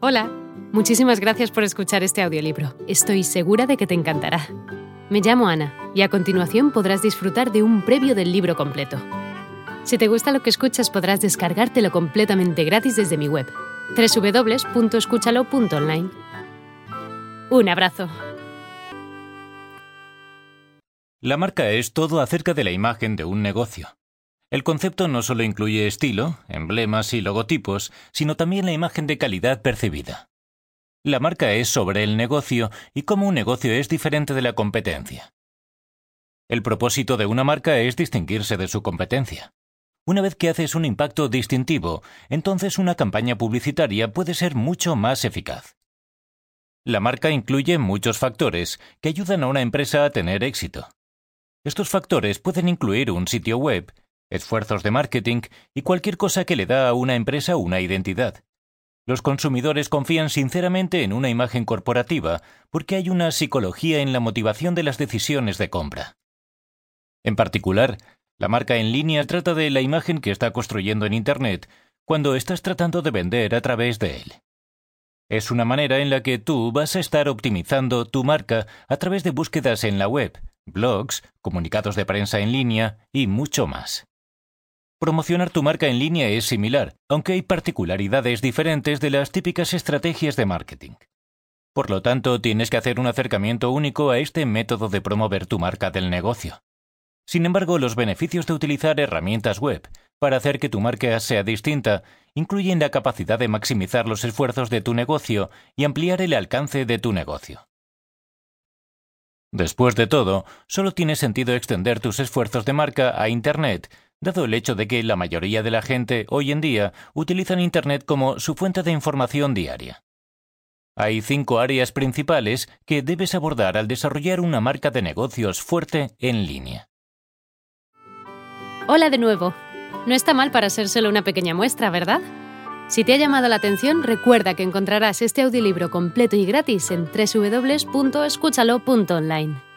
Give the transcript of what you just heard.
Hola, muchísimas gracias por escuchar este audiolibro. Estoy segura de que te encantará. Me llamo Ana y a continuación podrás disfrutar de un previo del libro completo. Si te gusta lo que escuchas podrás descargártelo completamente gratis desde mi web, www.escúchalo.online. Un abrazo. La marca es todo acerca de la imagen de un negocio. El concepto no solo incluye estilo, emblemas y logotipos, sino también la imagen de calidad percibida. La marca es sobre el negocio y cómo un negocio es diferente de la competencia. El propósito de una marca es distinguirse de su competencia. Una vez que haces un impacto distintivo, entonces una campaña publicitaria puede ser mucho más eficaz. La marca incluye muchos factores que ayudan a una empresa a tener éxito. Estos factores pueden incluir un sitio web, esfuerzos de marketing y cualquier cosa que le da a una empresa una identidad. Los consumidores confían sinceramente en una imagen corporativa porque hay una psicología en la motivación de las decisiones de compra. En particular, la marca en línea trata de la imagen que está construyendo en Internet cuando estás tratando de vender a través de él. Es una manera en la que tú vas a estar optimizando tu marca a través de búsquedas en la web, blogs, comunicados de prensa en línea y mucho más. Promocionar tu marca en línea es similar, aunque hay particularidades diferentes de las típicas estrategias de marketing. Por lo tanto, tienes que hacer un acercamiento único a este método de promover tu marca del negocio. Sin embargo, los beneficios de utilizar herramientas web para hacer que tu marca sea distinta incluyen la capacidad de maximizar los esfuerzos de tu negocio y ampliar el alcance de tu negocio. Después de todo, solo tiene sentido extender tus esfuerzos de marca a Internet dado el hecho de que la mayoría de la gente hoy en día utilizan Internet como su fuente de información diaria. Hay cinco áreas principales que debes abordar al desarrollar una marca de negocios fuerte en línea. Hola de nuevo. No está mal para ser solo una pequeña muestra, ¿verdad? Si te ha llamado la atención, recuerda que encontrarás este audiolibro completo y gratis en www.escúchalo.online.